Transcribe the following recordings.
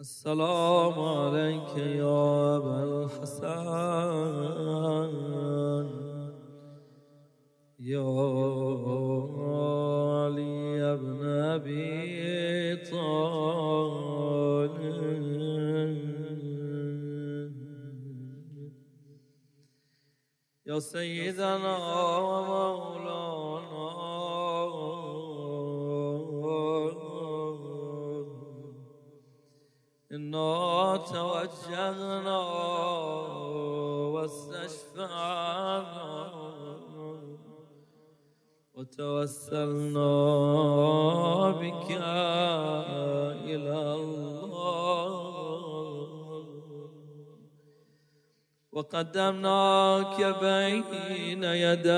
السلام عليك يا أبا الحسن. يا علي بن أبي طالب. يا سيدنا ومولانا إنا توجهنا واستشفعنا وتوسلنا بك إلى الله. وقدمناك بين يدي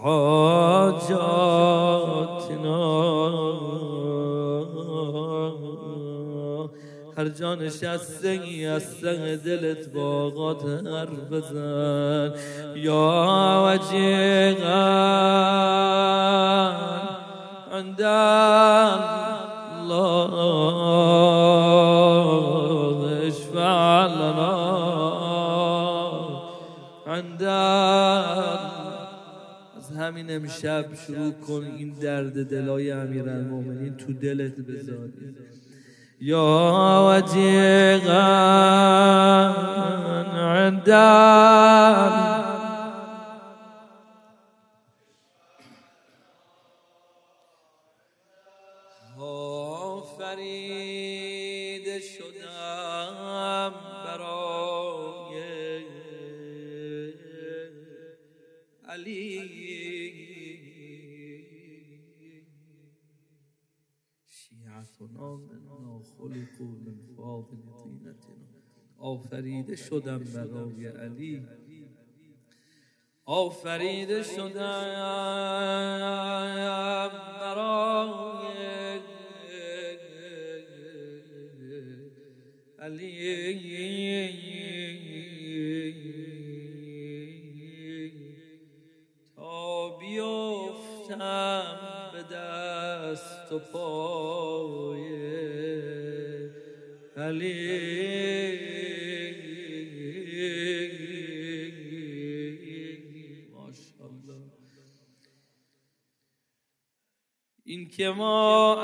حاجاتنا. هر جا نشسته از دلت باغات هر بزن. یا وجیغا عند الله اشفع لنا عند از همین امشب شروع کن این درد دلای امیرالمومنین تو دلت بذاری یا وجیغا عند آفریده شدم برای علی. منا خلقوا من فاضل طینتنا آفریده شدم برای علی. آفریده شدم برای علی. تا بیفتم به دست و پای علی. ماشاءالله. این که ما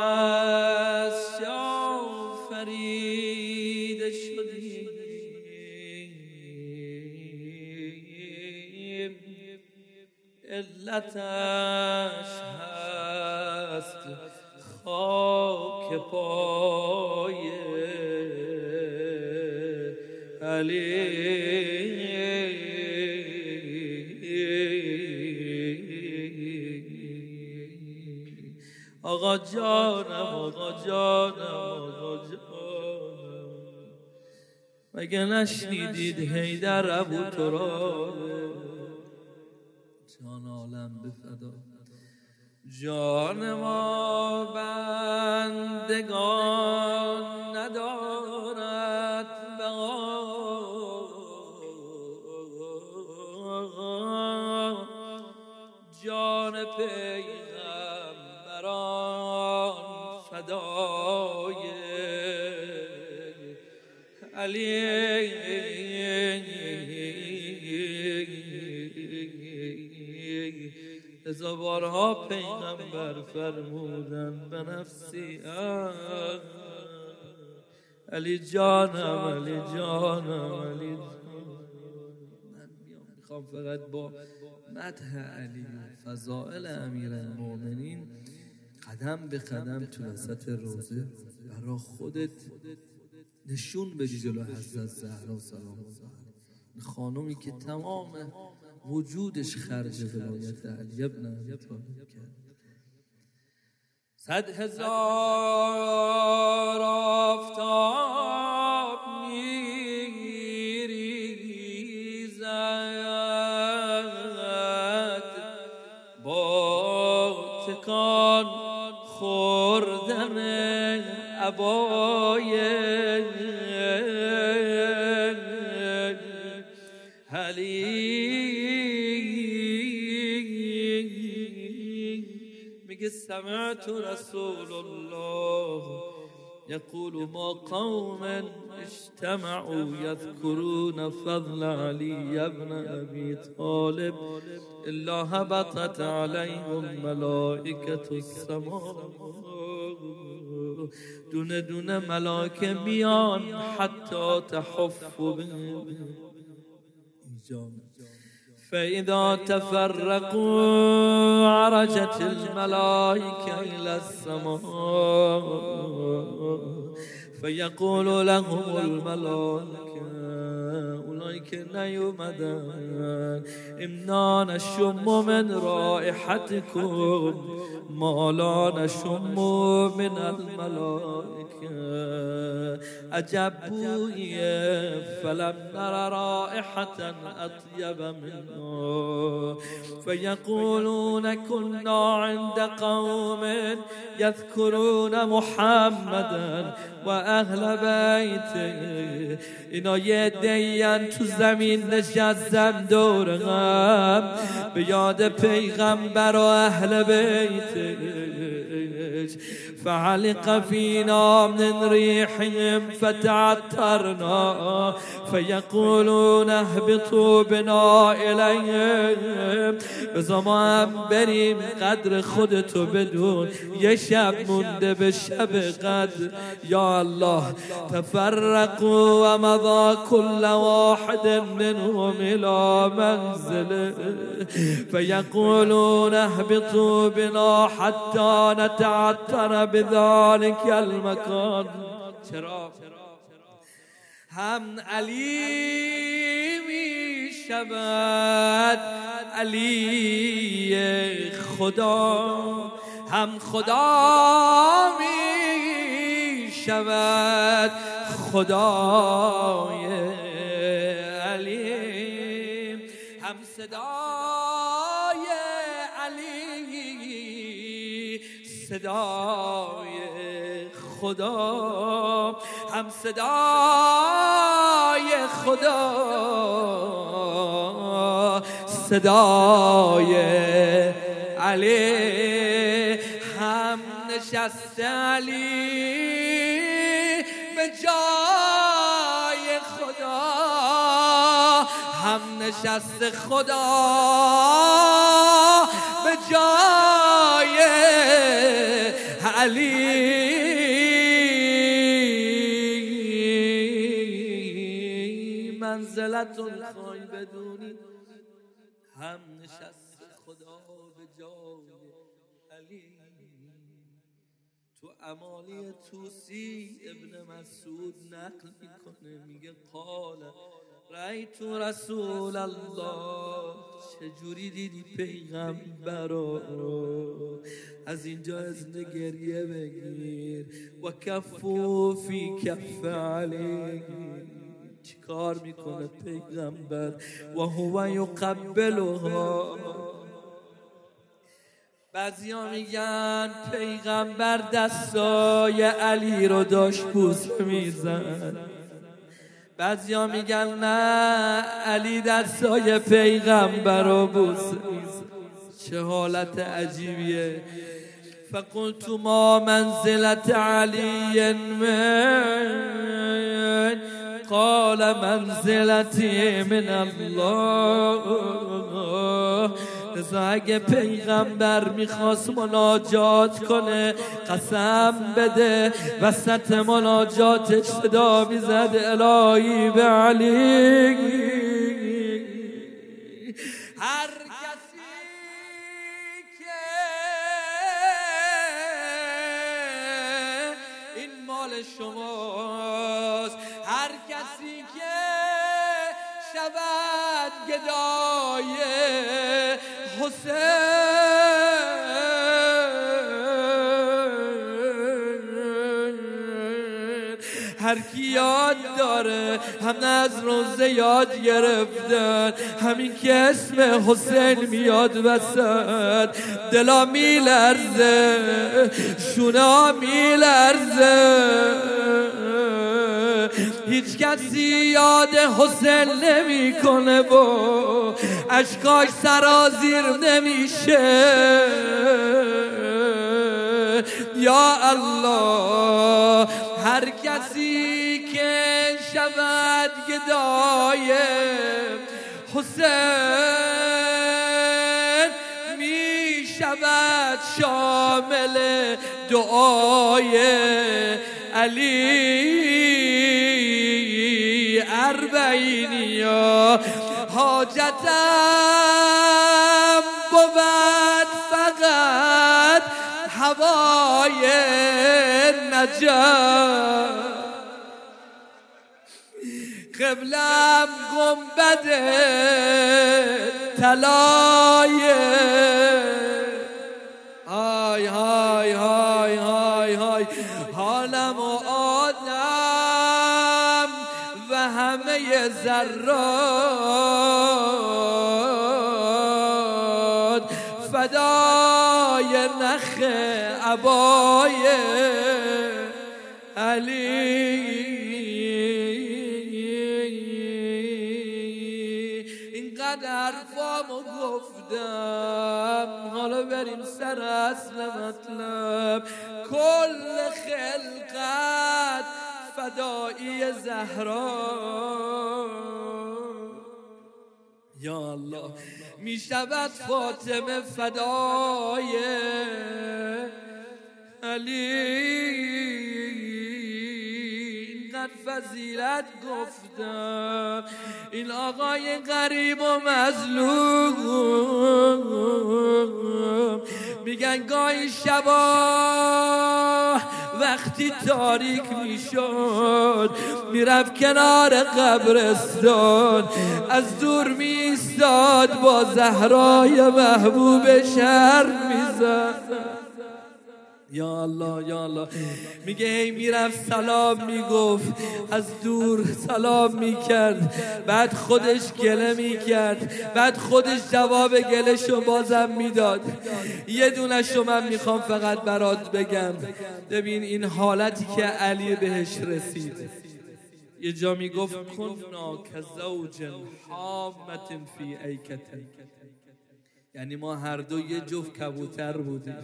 آقا جانم آقا جانم آقا جانم. مگه نشنیدید هیدر ابو ترابه؟ جان عالم به فدا. جان ما بندگان. ازا بارها پیغمبر فرمودن به نفسی. علی جانم علی جانم علی من می‌خوام فقط با مدح علی و فضائل امیر المومنین قدم به قدم تو وسط روزه برا خودت نشون بدی جلو حضرت زهرا سلام. الله خانومی که تمام وجودش خرج ولایت علی ابن ابی طالب کرد. صد هزار آفتاب میریزد. با تکان خوردن عبای رسول الله يقول ما قوم اجتمعوا يذكرون فضل علي بن أبي طالب إلا هبطت عليهم ملائكة السماء. دون دون ملائكه میان حتی تحف بهم. فإذا تفرقوا عرجت الملائكة إلى السماء. فيقول لهم الملائكة أولئك نیومدن امنا نشم من رائحتكم ما لا نشم من الملائكة. عجب بویه فلم نر رائحة أطيب منه. فيقولون كنا عند قوم يذكرون محمدا و أهل بیته اینا یه دیان تو زمین نشستن دور غم. به یاد پیغمبر و اهل بیتش فعلق فينا من ريحهم فتعترنا. فيقولون اهبطوا بنا إليهم. بزمان بریم قدر خودتو بدون. یه شب مونده به قدر. یا الله تفرقوا ومضى كل واحد منهم إلى منزله فيقولون اهبطوا بنا حتى نتعتر بذلك المكان چرا؟ هم علی می شود علی خدا. هم خدا می شود خدای علی. هم صدای صدای خدا هم صدای خدا صدای علی هم نشست علی به جای خدا هم نشست خدا علی. منزلتون خواهی بدونی. هم نشست خدا به جای علی. تو امالی توسی ابن مسعود نقل می‌کنه میگه قال تو رسول الله. چجوری دیدی پیغمبر از اینجا از گریه بگیر. و کفو فی کف علی چیکار می‌کنه پیغمبر؟ و هو یقبلها. بعضیا میگن پیغمبر دستای علی رو داشت بوسه میزن بعضیا میگن نه علی دستای پیغمبر رو بوسه چه حالت عجیبیه. فقلت ما منزلت علی من قال منزلتی من الله. لذا اگه پیغمبر می‌خواست مناجات کنه قسم بده. وسط مناجاتش صدا می‌زد الهی به علی. هر کی یاد داره هم از روزه یاد گرفتن همین که اسم حسین میاد وسط. دلا میلرزه شونا میلرزه. هیچ کسی یاد حسین نمی‌کنه و اشکاش سرازیر نمیشه. یا الله هر کسی که شود گدای حسین می شود شامل دعای علی. اربعینیا حاجتم بود فقط هوای نجات. قبلم گنبد طلای. های های های های های. حالم و ذرات فدای نخ عبای علی. اینقدر فامو گفتم. حالا بریم سر اصل مطلب. کل خلقت فدایی زهرا. یا الله می شود فاطمه فدای علی. فضیلت گفتم. این آقای غریب و مظلوم. میگن گاهی شبا وقتی تاریک می‌شد می‌رفت کنار قبرستان. از دور میستاد با زهرای محبوب شهر می‌زد. یا الله یا الله. میگه هی می‌رفت سلام می‌گفت. از دور سلام می‌کرد. بعد خودش گله می‌کرد. بعد خودش جواب گلهشو بازم می‌داد. یه دونشو من می‌خوام فقط برات بگم. ببین این حالتی که علی بهش رسید. یه جا می‌گفت کنا کزوج حامت فی ایکتن. یعنی ما هر دو یه جفت کبوتر بودیم.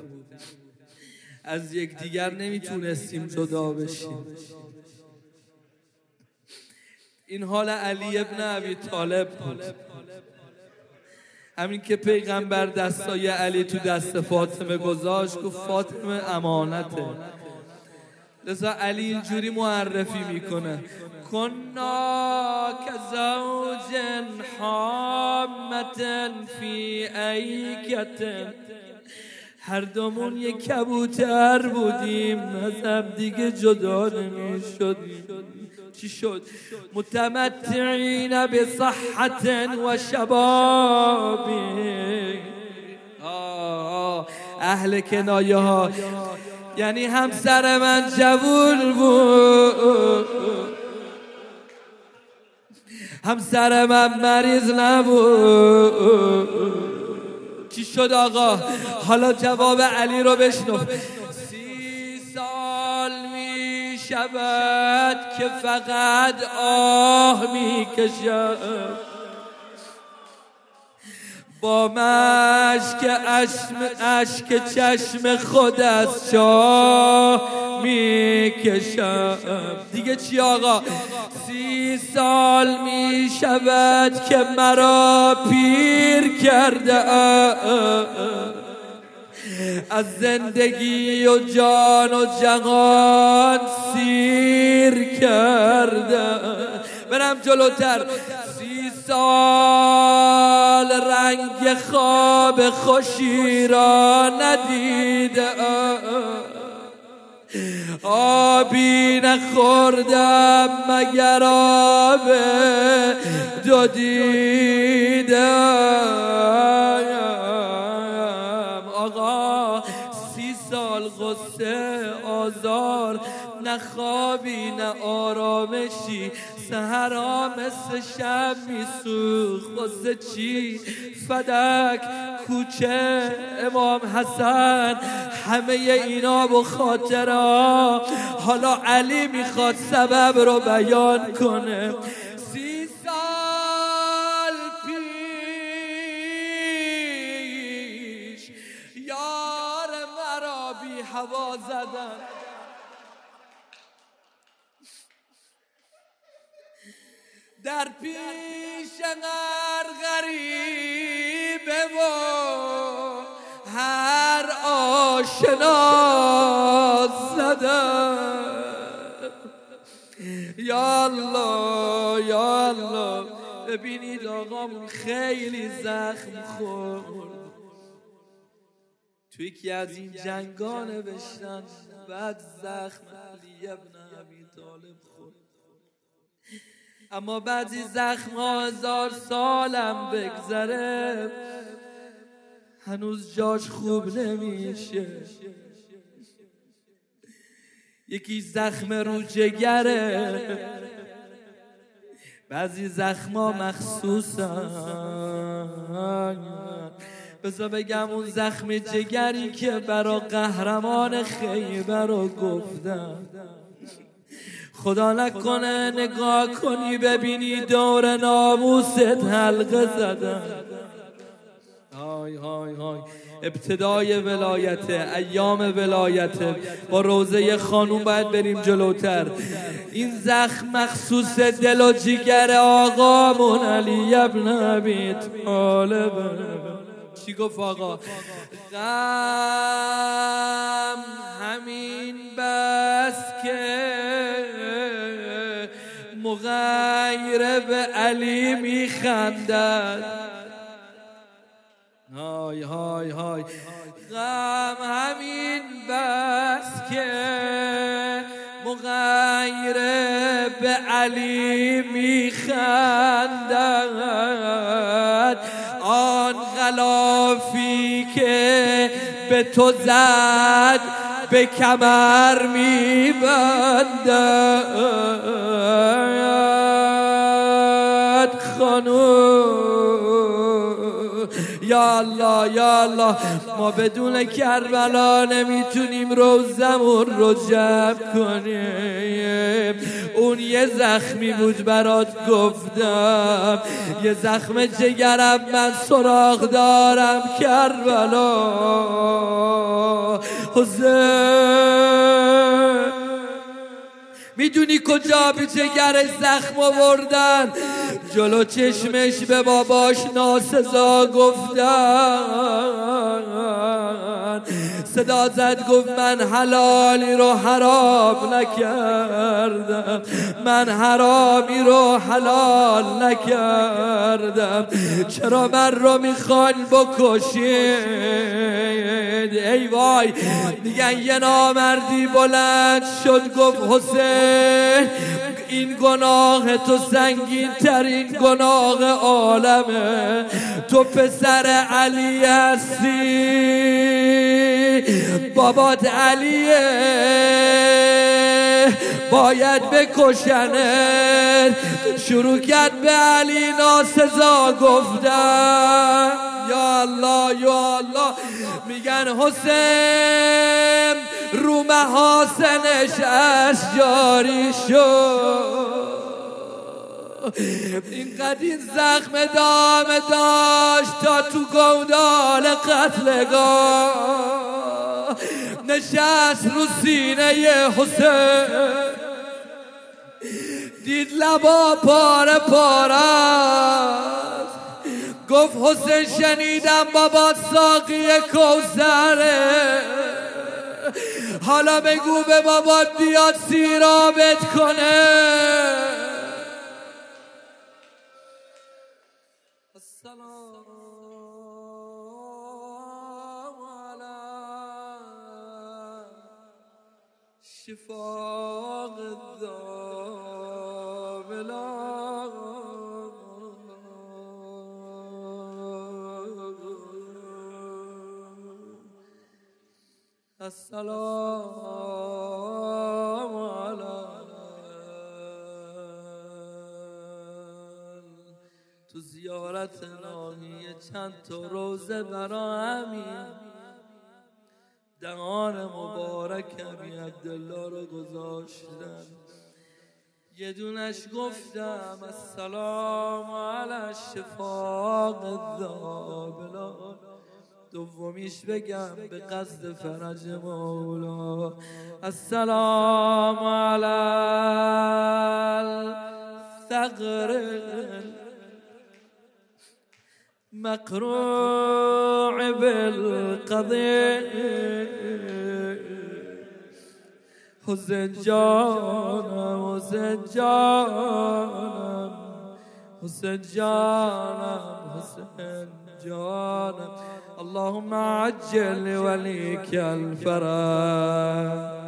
از یکدیگر نمی‌تونستیم جدا بشیم. این حال علی ابن ابی طالب بود. همین که پیغمبر دستای علی تو دست فاطمه گذاشت گفت فاطمه امانته. لذا علی اینجوری معرفی می‌کنه. کنا زوج حامتن فی ایکتن. هر دومون یک کبوتر بودیم از هم دیگه جدا نمی شد چی شد؟ متمتعین به صحت و شبابی اهل کنایه ها یعنی همسر من جوون بود. همسر من مریض نبود. چی شد آقا؟ حالا جواب علی رو بشنو. سی سال می شود که فقط آه می کشد با مشک اشک چشم خود از چاه می‌کشم. دیگه چی آقا؟ سی سال می شود که مرا پیر کرده از زندگی و جان و جهان سیر کرده برم جلوتر. سال رنگ خواب خوشی را ندیده. آبی نخوردم مگر آب دو دیدم آقا سی سال غصه آزار نه خوابی نه آرامشی سهرا مثل شب میسوخ واسه چی؟ فدک کوچه امام حسن همه اینا و خاطرا حالا علی می‌خواد سبب رو بیان کنه. در پیش غریبه و هر آشنا زدن یا الله یا الله ببینید آقامون خیلی زخم خورد. توی یکی از این جنگا نوشتن بعد زخم علی ابن ابی طالب خورد. اما بعضی زخم هزار سالم بگذره. هنوز جاش خوب نمیشه. یکی زخم رو جگره. بعضی زخما مخصوصن بذار بگم اون زخم جگری که برا قهرمان خیبر رو گفتم خدا نکنه نگاه کنی ببینی دور ناموست حلقه زدن. های های های. ابتدای ولایت ایام ولایت. با روزه خانوم باید بریم جلوتر. این زخم مخصوص دل و جگر آقامون علی ابن ابی طالب. چی گفت آقا؟ غم همین بس که مغیر به علی میخندد. های های های. غم همین بس که مغیر به علی میخندد. غلافی که به تو زد به کمر میبندد. خانوم یا الله یا الله ما بدون کربلا نمی‌تونیم روزمون رو جمع کنیم. اون یه زخمی بود برات گفتم. یه زخم جگرم من سراغ دارم کربلا. حسین. می‌دونی کجا به جگر زخم آوردن؟ جلو چشمش به باباش ناسزا گفتن. صدا زد گفت من حلالی رو حرام نکردم. من حرامی رو حلال نکردم. چرا من رو می‌خوان بکشید؟ ای وای میگن یه نامردی بلند شد گفت حسین این گناه تو سنگین ترین گناه عالمه. تو پسر علی هستی. بابات علیه باید بکشنه. شروع کرد به علی ناسزا گفتن. یا الله یا الله. میگن حسین رو محاسنش از جاری شد. اینقدر این زخم دام داشت تا تو گودال قتلگاه نشست رو سینه حسین. دید لبا پاره پاره گفت حسین شنیدم بابا ساقی کوسره حالا بگو به بابا بیاد سیرابت کنه. شفاق السلام على تو زیارت نامیه چند تا روزه برا همین. دهان مبارک امی عبدالله رو گذاشتن. یه دونش گفتم السلام علی شفاق الذابلان دومیش بگم به قصد فرج مولا. السلام علی الثغر مقروع بالقضية وسجانا وسجانا وسجانا وسجانا اللهم عجل لوليك الفرج.